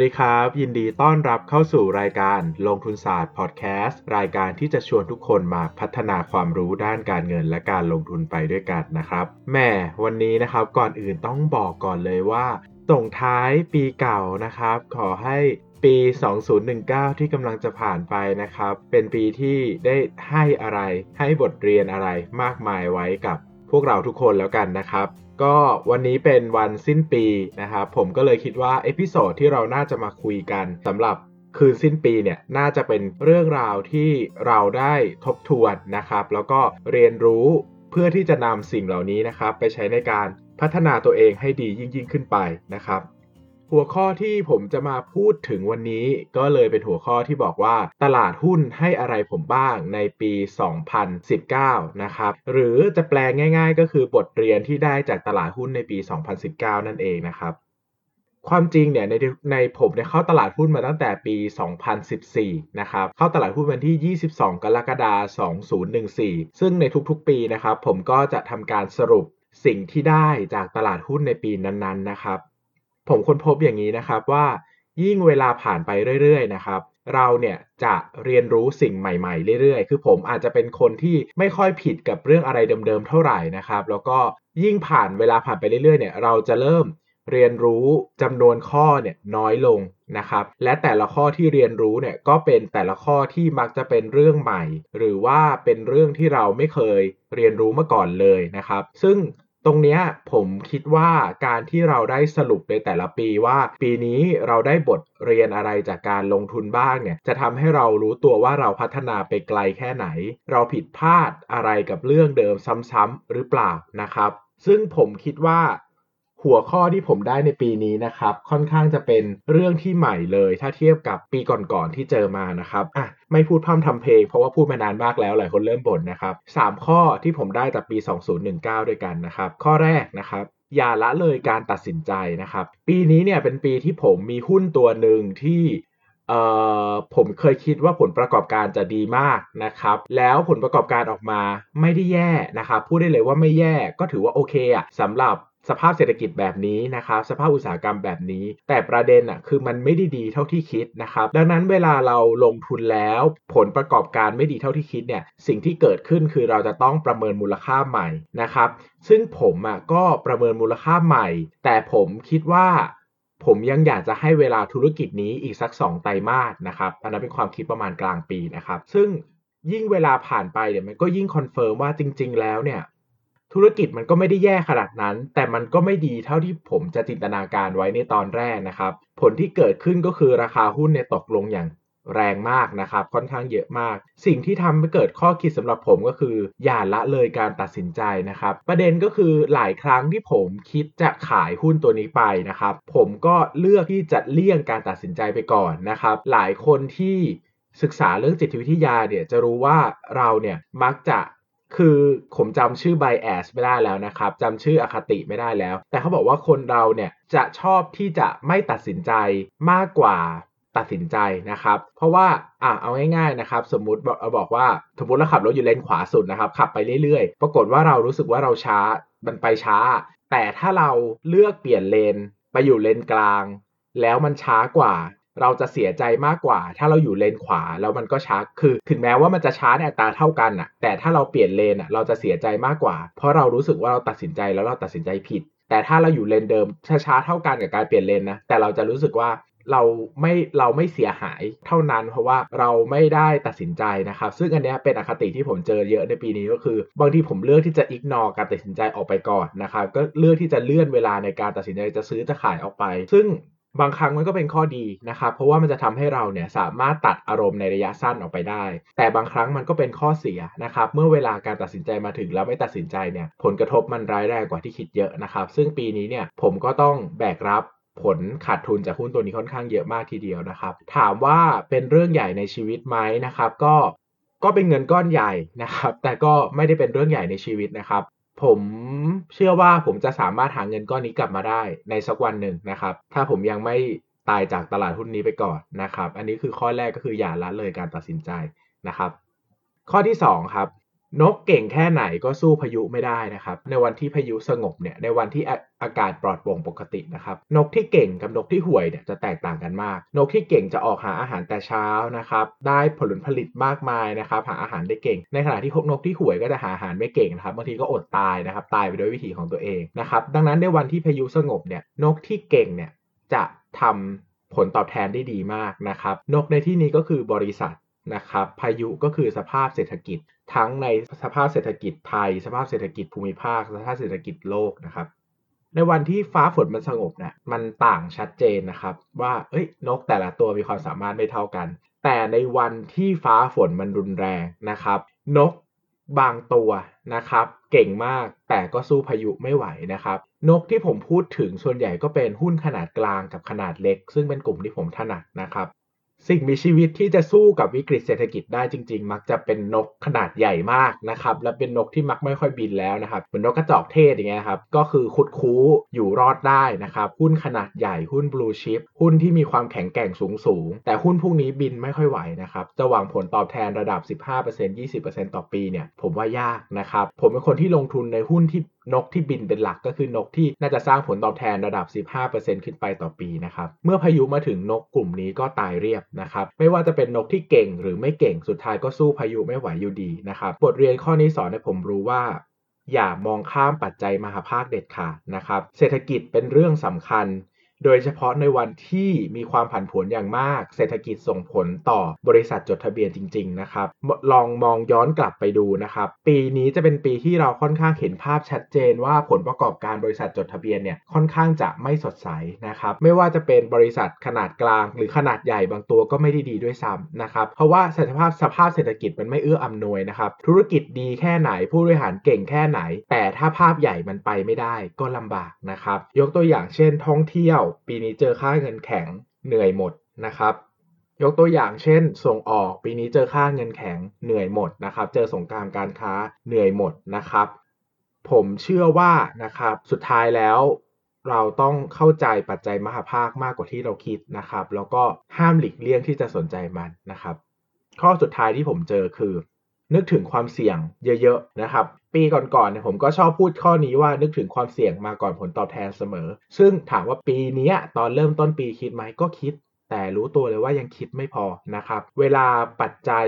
สวัสดีครับ ยินดีต้อนรับเข้าสู่รายการลงทุนศาสตร์พอดแคสต์รายการที่จะชวนทุกคนมาพัฒนาความรู้ด้านการเงินและการลงทุนไปด้วยกันนะครับแม่วันนี้นะครับก่อนอื่นต้องบอกก่อนเลยว่า ส่งท้ายปีเก่านะครับ ขอให้ปี 2019 ที่กำลังจะผ่านไปนะครับ เป็นปีที่ได้ให้อะไร ให้บทเรียนอะไรมากมายไว้กับ พวกเราทุกคนแล้วกันนะครับ ก็วันนี้เป็นวันสิ้นปีนะครับ ผมก็เลยคิดว่า episode ที่เราน่าจะมาคุยกันสำหรับคืนสิ้นปีเนี่ยน่าจะเป็นเรื่องราวที่เราได้ทบทวนนะครับ แล้วก็เรียนรู้เพื่อที่จะนำสิ่งเหล่านี้นะครับ ไปใช้ในการพัฒนาตัวเองให้ดียิ่งยิ่งขึ้นไปนะครับ หัวข้อที่ผมจะมาพูดถึงวันนี้ ก็เลยเป็นหัวข้อที่บอกว่าตลาดหุ้นให้อะไรผมบ้างในปี 2019 นะครับหรือจะแปลงง่ายๆ ก็คือบทเรียนที่ได้จากตลาดหุ้นในปี 2019 นั่นเองนะครับความจริงเนี่ยในในผมเนี่ยเข้าตลาดหุ้นมาตั้งแต่ปี 2014 นะครับ เข้าตลาดหุ้นวันที่ 22 กรกฎาคม 2014 ซึ่งในทุกๆปีนะครับ ผมก็จะทำการสรุปสิ่งที่ได้จากตลาดหุ้นในปีนั้นๆนะครับ ผมค้นพบอย่างนี้นะครับว่า ยิ่งเวลาผ่านไปเรื่อยๆนะครับเราเนี่ยจะเรียนรู้สิ่งใหม่ๆ เรื่อยๆ คือผมอาจจะเป็นคนที่ไม่ค่อยผิดกับเรื่องอะไรเดิมๆ เท่าไหร่นะครับ แล้วก็ยิ่งผ่านเวลาผ่านไปเรื่อยๆ เนี่ย เราจะเริ่มเรียนรู้จำนวนข้อเนี่ยน้อยลงนะครับ และแต่ละข้อที่เรียนรู้เนี่ยก็เป็นแต่ละข้อที่มักจะเป็นเรื่องใหม่ หรือว่าเป็นเรื่องที่เราไม่เคยเรียนรู้มาก่อนเลยนะครับ ซึ่ง ตรงเนี้ยผมคิดว่าการที่เราได้สรุปในแต่ละปีว่า ปีนี้เราได้บทเรียนอะไรจากการลงทุนบ้างเนี่ยจะทำให้เรารู้ตัวว่าเราพัฒนาไปไกลแค่ไหน เราผิดพลาดอะไรกับเรื่องเดิมซ้ำๆหรือเปล่านะครับ ซึ่งผมคิดว่า หัวข้อที่ผมได้ในปีนี้นะครับ ค่อนข้างจะเป็นเรื่องที่ใหม่เลย ถ้าเทียบกับปีก่อนๆที่เจอมานะครับอะไม่พูดพร่ำทำเพลงเพราะว่าพูดมานานมากแล้วหลายคนเริ่มบ่นนะครับ3ข้อที่ผมได้จากปี 2019 ด้วยกันนะครับข้อแรกนะครับอย่าละเลยการตัดสินใจนะครับ ปีนี้เนี่ยเป็นปีที่ผมมีหุ้นตัวหนึ่งที่เอ่อผมเคยคิดว่าผลประกอบการจะดีมากนะครับ แล้วผลประกอบการออกมาไม่ได้แย่นะครับ พูดได้เลยว่าไม่แย่ก็ถือว่าโอเคอะสำหรับ สภาพเศรษฐกิจแบบนี้นะครับสภาพอุตสาหกรรมแบบนี้ แต่ประเด็นอะคือมันไม่ได้ดีเท่าที่คิดนะครับดังนั้นเวลาเราลงทุนแล้วผลประกอบการไม่ดีเท่าที่คิดเนี่ยสิ่งที่เกิดขึ้นคือเราจะต้องประเมินมูลค่าใหม่นะครับซึ่งผมอะก็ประเมินมูลค่าใหม่ แต่ผมคิดว่าผมยังอยากจะให้เวลาธุรกิจนี้อีกสัก 2 ไตรมาสนะครับอันนั้นเป็นความคิดประมาณกลางปีนะครับซึ่งยิ่งเวลาผ่านไปเนี่ยมันก็ยิ่ง confirm ว่าจริง ๆ แล้วเนี่ย ธุรกิจมันก็ไม่ได้แย่ขนาดนั้น แต่มันก็ไม่ดีเท่าที่ผมจะจินตนาการไว้ในตอนแรกนะครับ ผลที่เกิดขึ้นก็คือราคาหุ้นเนี่ยตกลงอย่างแรงมากนะครับ ค่อนข้างเยอะมาก สิ่งที่ทำให้เกิดข้อคิดสำหรับผมก็คือ อย่าละเลยการตัดสินใจนะครับ ประเด็นก็คือหลายครั้งที่ผมคิดจะขายหุ้นตัวนี้ไปนะครับ ผมก็เลือกที่จะเลี่ยงการตัดสินใจไปก่อนนะครับ หลายคนที่ศึกษาเรื่องจิตวิทยาเนี่ยจะรู้ว่าเราเนี่ยมักจะ คือผมจำชื่อ bias ไม่ได้แล้วนะครับจำชื่ออคติไม่ได้แล้ว แต่เขาบอกว่าคนเราเนี่ยจะชอบที่จะไม่ตัดสินใจมากกว่าตัดสินใจนะครับ เพราะว่าอะเอาง่ายๆนะครับ สมมุติบอกบอกว่าสมมติเราขับรถอยู่เลนขวาสุดนะครับขับไปเรื่อยๆ ปรากฏว่าเรารู้สึกว่าเราช้ามันไปช้า แต่ถ้าเราเลือกเปลี่ยนเลนไปอยู่เลนกลาง แล้วมันช้ากว่า เราจะเสียใจมากกว่า ถ้าเราอยู่เลนขวาแล้วมันก็ช้าคือ ถึงแม้ว่ามันจะช้าในอัตราเท่ากันอะแต่ถ้าเราเปลี่ยนเลนอะเราจะเสียใจมากกว่า เพราะเรารู้สึกว่าเราตัดสินใจแล้วเราตัดสินใจผิด แต่ถ้าเราอยู่เลนเดิมช้าๆเท่ากันกับการเปลี่ยนเลนนะแต่เราจะรู้สึกว่าเราไม่เราไม่เสียหายเท่านั้น เพราะว่าเราไม่ได้ตัดสินใจนะครับ ซึ่งอันนี้เป็นอคติที่ผมเจอเยอะในปีนี้ก็คือ บางทีผมเลือกที่จะอิกนอการตัดสินใจออกไปก่อนนะครับก็เลือกที่จะเลื่อนเวลาในการตัดสินใจจะซื้อจะขายออกไป ซึ่ง บางครั้งมันก็เป็นข้อดีนะครับเพราะว่ามันจะทำให้เราเนี่ยสามารถตัดอารมณ์ในระยะสั้นออกไปได้ แต่บางครั้งมันก็เป็นข้อเสียนะครับเมื่อเวลาการตัดสินใจมาถึงแล้วไม่ตัดสินใจเนี่ยผลกระทบมันร้ายแรงกว่าที่คิดเยอะนะครับ ซึ่งปีนี้เนี่ยผมก็ต้องแบกรับผลขาดทุนจากหุ้นตัวนี้ค่อนข้างเยอะมากทีเดียวนะครับ ถามว่าเป็นเรื่องใหญ่ในชีวิตไหมนะครับ ก็ก็เป็นเงินก้อนใหญ่นะครับ แต่ก็ไม่ได้เป็นเรื่องใหญ่ในชีวิตนะครับ ผมเชื่อว่าผมจะสามารถหาเงินก้อนนี้กลับมาได้ในสักวันหนึ่งนะครับ ถ้าผมยังไม่ตายจากตลาดหุ้นนี้ไปก่อนนะครับ อันนี้คือข้อแรกก็คืออย่าละเลยการตัดสินใจนะครับ ข้อที่2ครับ นกเก่งแค่ไหนก็สู้พายุไม่ได้นะครับ ในวันที่พายุสงบเนี่ย ในวันที่อากาศปลอดโปร่งปกตินะครับ นกที่เก่งกับนกที่ห่วยเนี่ยจะแตกต่างกันมาก นกที่เก่งจะออกหาอาหารแต่เช้านะครับ ได้ผลผลิตมากมายนะครับ หาอาหารได้เก่ง ในขณะที่นกที่ห่วยก็จะหาอาหารไม่เก่งนะครับ บางทีก็อดตายนะครับ ตายไปด้วยวิธีของตัวเองนะครับ ดังนั้นในวันที่พายุสงบเนี่ย นกที่เก่งเนี่ยจะทำผลตอบแทนได้ดีมากนะครับ นกในที่นี้ก็คือบริษัทนะครับพายุก็คือสภาพเศรษฐกิจ ทั้งในสภาพเศรษฐกิจไทย สภาพเศรษฐกิจภูมิภาค สภาพเศรษฐกิจโลกนะครับ ในวันที่ฟ้าฝนมันสงบเนี่ยมันต่างชัดเจนนะครับ ว่าเอ้ยนกแต่ละตัวมีความสามารถไม่เท่ากัน แต่ในวันที่ฟ้าฝนมันรุนแรงนะครับ นกบางตัวนะครับ เก่งมากแต่ก็สู้พายุไม่ไหวนะครับ นกที่ผมพูดถึงส่วนใหญ่ก็เป็นหุ้นขนาดกลางกับขนาดเล็ก ซึ่งเป็นกลุ่มที่ผมถนัดนะครับ สิ่งมีชีวิตที่จะสู้กับวิกฤตเศรษฐกิจได้จริง ๆ มักจะเป็นนกขนาดใหญ่มากนะครับ และเป็นนกที่มักไม่ค่อยบินแล้วนะครับเหมือนนกกระจอกเทศอย่างเงี้ยครับ ก็คือคุดคู้อยู่รอดได้นะครับ หุ้นขนาดใหญ่หุ้นบลูชิพหุ้นที่มีความแข็งแกร่งสูงสูงแต่หุ้นพวกนี้บินไม่ค่อยไหวนะครับ จะหวังผลตอบแทนระดับ 15% 20%ต่อปีเนี่ย ผมว่ายากนะครับ ผมเป็นคนที่ลงทุนในหุ้นที่ นกที่บินเป็นหลักก็คือนกที่น่าจะสร้างผลตอบแทนระดับ 15%ขึ้นไปต่อปีนะครับ เมื่อพายุมาถึงนกกลุ่มนี้ก็ตายเรียบนะครับ ไม่ว่าจะเป็นนกที่เก่งหรือไม่เก่งสุดท้ายก็สู้พายุไม่ไหวอยู่ดีนะครับ บทเรียนข้อนี้สอนให้ผมรู้ว่าอย่ามองข้ามปัจจัยมหาภาคเด็ดขาดนะครับ เศรษฐกิจเป็นเรื่องสำคัญ โดยเฉพาะในวันที่มีความผันผวนอย่างมาก เศรษฐกิจส่งผลต่อบริษัทจดทะเบียนจริง ๆ นะครับ ลองมองย้อนกลับไปดูนะครับ ปีนี้จะเป็นปีที่เราค่อนข้างเห็นภาพชัดเจนว่าผลประกอบการบริษัทจดทะเบียนเนี่ยค่อนข้างจะไม่สดใสนะครับ ไม่ว่าจะเป็นบริษัทขนาดกลาง หรือขนาดใหญ่บางตัวก็ไม่ได้ดีด้วยซ้ำนะครับ เพราะว่าสภาพสภาพเศรษฐกิจมันไม่เอื้ออำนวยนะครับ ธุรกิจดีแค่ไหนผู้บริหารเก่งแค่ไหน แต่ถ้าภาพใหญ่มันไปไม่ได้ก็ลำบากนะครับ ยกตัวอย่างเช่น ท่องเที่ยวปีนี้เจอค่าเงินแข็งเหนื่อยหมดนะครับ ยกตัวอย่างเช่น ส่งออกปีนี้เจอค่าเงินแข็งเหนื่อยหมดนะครับ เจอสงครามการค้าเหนื่อยหมดนะครับ ผมเชื่อว่านะครับสุดท้ายแล้วเราต้องเข้าใจปัจจัยมหาภาคมากกว่าที่เราคิดนะครับ แล้วก็ห้ามหลีกเลี่ยงที่จะสนใจมันนะครับ ข้อสุดท้ายที่ผมเจอคือ นึกถึงความเสี่ยงเยอะๆนะครับ ปีก่อนๆเนี่ยผมก็ชอบพูดข้อนี้ว่านึกถึงความเสี่ยงมาก่อนผลตอบแทนเสมอ ซึ่งถามว่าปีนี้ตอนเริ่มต้นปีคิดไหมก็คิด แต่รู้ตัวเลยว่ายังคิดไม่พอนะครับ เวลาปัจจัย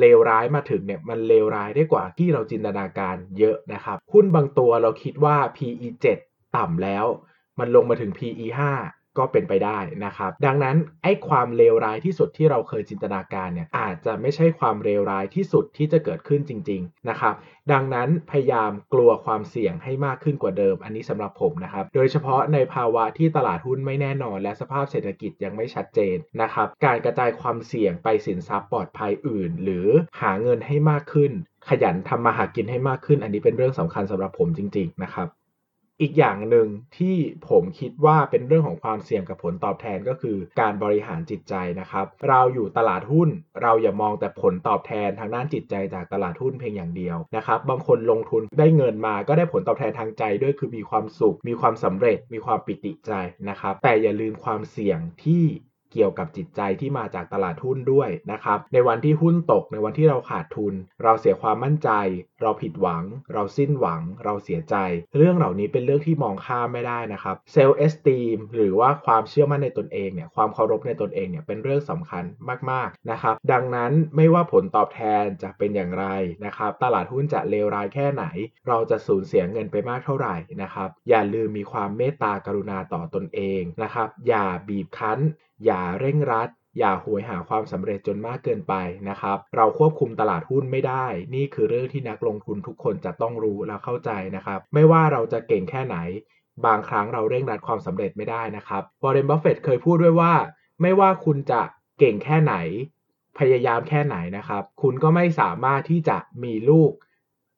เลวร้ายมาถึงเนี่ยมันเลวร้ายได้กว่าที่เราจินตนาการเยอะนะครับหุ้นบางตัวเราคิดว่า PE 7 ต่ำแล้ว มันลงมาถึง PE 5 ก็เป็นไปได้นะครับ ดังนั้นไอ้ความเลวร้ายที่สุดที่เราเคยจินตนาการเนี่ยอาจจะไม่ใช่ความเลวร้ายที่สุดที่จะเกิดขึ้นจริง ๆนะครับ ดังนั้นพยายามกลัวความเสี่ยงให้มากขึ้นกว่าเดิม อันนี้สำหรับผมนะครับ โดยเฉพาะในภาวะที่ตลาดหุ้นไม่แน่นอน และสภาพเศรษฐกิจยังไม่ชัดเจนนะครับ การกระจายความเสี่ยงไปสินทรัพย์ปลอดภัยอื่น หรือหาเงินให้มากขึ้น ขยันทำมาหากินให้มากขึ้น อันนี้เป็นเรื่องสำคัญสำหรับผมจริง ๆ นะครับ อีกอย่างหนึ่งที่ผมคิดว่าเป็นเรื่องของความเสี่ยงกับผลตอบแทนก็คือการบริหารจิตใจนะครับ เราอยู่ตลาดหุ้น เราอย่ามองแต่ผลตอบแทนทางด้านจิตใจจากตลาดหุ้นเพียงอย่างเดียวนะครับบางคนลงทุนได้เงินมาก็ได้ผลตอบแทนทางใจด้วยคือมีความสุข มีความสำเร็จมีความปิติใจนะครับแต่อย่าลืมความเสี่ยงที่ เกี่ยวกับจิตใจที่มาจากตลาดหุ้นด้วยนะครับ ในวันที่หุ้นตกในวันที่เราขาดทุน เราเสียความมั่นใจ เราผิดหวัง เราสิ้นหวัง เราเสียใจ เรื่องเหล่านี้เป็นเรื่องที่มองข้ามไม่ได้นะครับเซลล์เอสตีมหรือว่าความเชื่อมั่นในตนเองเนี่ยความเคารพในตนเองเนี่ยเป็นเรื่องสำคัญมากๆนะครับ ดังนั้นไม่ว่าผลตอบแทนจะเป็นอย่างไรนะครับ ตลาดหุ้นจะเลวร้ายแค่ไหน เราจะสูญเสียเงินไปมากเท่าไหร่นะครับ อย่าลืมมีความเมตตากรุณาต่อตนเองนะครับ อย่าบีบคั้น อย่าเร่งรัด อย่าโหยหาความสำเร็จจนมากเกินไปนะครับ เราควบคุมตลาดหุ้นไม่ได้ นี่คือเรื่องที่นักลงทุนทุกคนจะต้องรู้และเข้าใจนะครับ ไม่ว่าเราจะเก่งแค่ไหน บางครั้งเราเร่งรัดความสำเร็จไม่ได้นะครับวอร์เรนบัฟเฟตเคยพูดด้วยว่า ไม่ว่าคุณจะเก่งแค่ไหน พยายามแค่ไหนนะครับ คุณก็ไม่สามารถที่จะมีลูก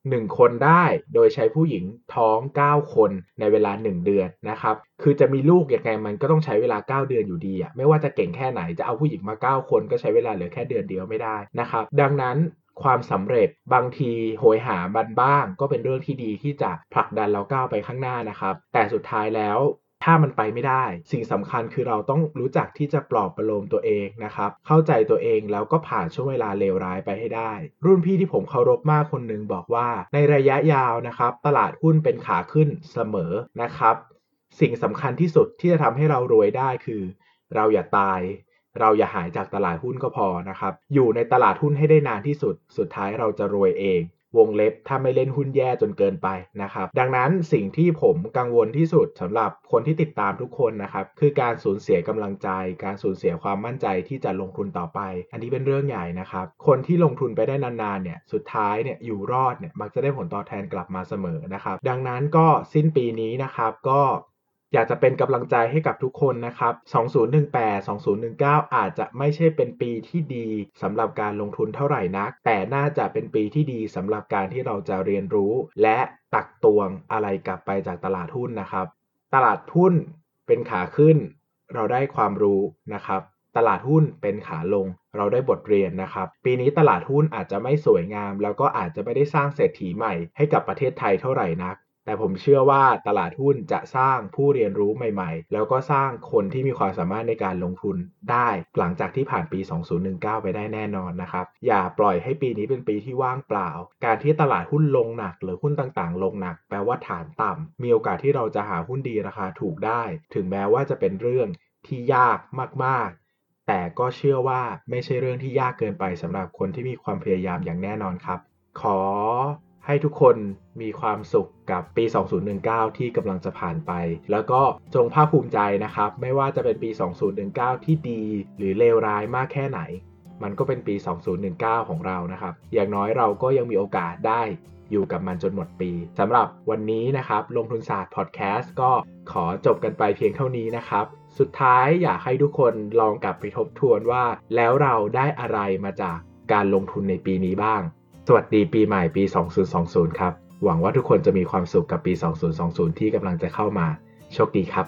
หนึ่งคนได้โดยใช้ผู้หญิงท้อง 9 คนในเวลา 1 เดือนนะครับ คือจะมีลูกยังไงมันก็ต้องใช้เวลา 9 เดือนอยู่ดีอะไม่ว่าจะเก่งแค่ไหนจะเอาผู้หญิงมา 9 คนก็ใช้เวลาเหลือแค่เดือนเดียวไม่ได้นะครับ ดังนั้นความสำเร็จบางทีโหยหาบันบ้าง ก็เป็นเรื่องที่ดีที่จะผลักดันเราก้าวไปข้างหน้านะครับ แต่สุดท้ายแล้ว ถ้ามันไปไม่ได้ สิ่งสำคัญคือเราต้องรู้จักที่จะปลอบประโลมตัวเองนะครับ เข้าใจตัวเองแล้วก็ผ่านช่วงเวลาเลวร้ายไปให้ได้ รุ่นพี่ที่ผมเคารพมากคนหนึ่งบอกว่า ในระยะยาวนะครับ ตลาดหุ้นเป็นขาขึ้นเสมอนะครับ สิ่งสำคัญที่สุดที่จะทำให้เรารวยได้คือ เราอย่าตาย เราอย่าหายจากตลาดหุ้นก็พอนะครับ อยู่ในตลาดหุ้นให้ได้นานที่สุด สุดท้ายเราจะรวยเอง วงเล็บถ้าไม่เล่นหุ้นแย่จนเกินไปนะครับ ดังนั้นสิ่งที่ผมกังวลที่สุดสำหรับคนที่ติดตามทุกคนนะครับ คือการสูญเสียกำลังใจ การสูญเสียความมั่นใจที่จะลงทุนต่อไป อันนี้เป็นเรื่องใหญ่นะครับ คนที่ลงทุนไปได้นานๆเนี่ยสุดท้ายเนี่ยอยู่รอดเนี่ยมักจะได้ผลตอบแทนกลับมาเสมอนะครับ ดังนั้นก็สิ้นปีนี้นะครับก็ อยากจะเป็นกำลังใจให้กับทุกคนนะครับ 2018 2019 อาจจะไม่ใช่เป็นปีที่ดีสำหรับการลงทุนเท่าไหร่นัก แต่น่าจะเป็นปีที่ดีสำหรับการที่เราจะเรียนรู้ และตักตวงอะไรกลับไปจากตลาดหุ้นนะครับ ตลาดหุ้นเป็นขาขึ้น เราได้ความรู้นะครับตลาดหุ้นเป็นขาลง เราได้บทเรียนนะครับ ปีนี้ตลาดหุ้นอาจจะไม่สวยงาม แล้วก็อาจจะไม่ได้สร้างเศรษฐีใหม่ให้กับประเทศไทยเท่าไหร่นัก แต่ผมเชื่อว่าตลาดหุ้นจะสร้างผู้เรียนรู้ใหม่ ๆ แล้วก็สร้างคนที่มีความสามารถในการลงทุนได้ หลังจากที่ผ่านปี 2019 ไปได้แน่นอนนะครับ อย่าปล่อยให้ปีนี้เป็นปีที่ว่างเปล่า การที่ตลาดหุ้นลงหนัก หรือหุ้นต่างๆ ลงหนัก แปลว่าฐานต่ำมีโอกาสที่เราจะหาหุ้นดีราคาถูกได้ ถึงแม้ว่าจะเป็นเรื่องที่ยากมาก ๆแต่ก็เชื่อว่าไม่ใช่เรื่องที่ยากเกินไปสำหรับคนที่มีความพยายามอย่างแน่นอนครับ ขอ ให้ทุกคนมีความสุขกับปี 2019 ที่กำลังจะผ่านไป แล้วก็จงภาคภูมิใจนะครับ ไม่ว่าจะเป็นปี 2019 ที่ดี หรือเลวร้ายมากแค่ไหน มันก็เป็นปี 2019 ของเรานะครับ อย่างน้อยเราก็ยังมีโอกาสได้อยู่กับมันจนหมดปีสำหรับวันนี้นะครับ ลงทุนศาสตร์พอดแคสต์ก็ขอจบกันไปเพียงเท่านี้นะครับ สุดท้ายอยากให้ทุกคนลองกลับไปทบทวนว่า แล้วเราได้อะไรมาจากการลงทุนในปีนี้บ้าง วัสดีปีใหม่ปี 2020 ครับ หวังว่าทุกคนจะมีความสุขกับปี 2020 ที่กำลังจะเข้ามา โชคดีครับ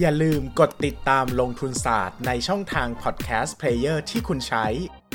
อย่าลืมกดติดตามลงทุนศาสตร์ในช่องทางพอดแคสต์เพลเยอร์ที่คุณใช้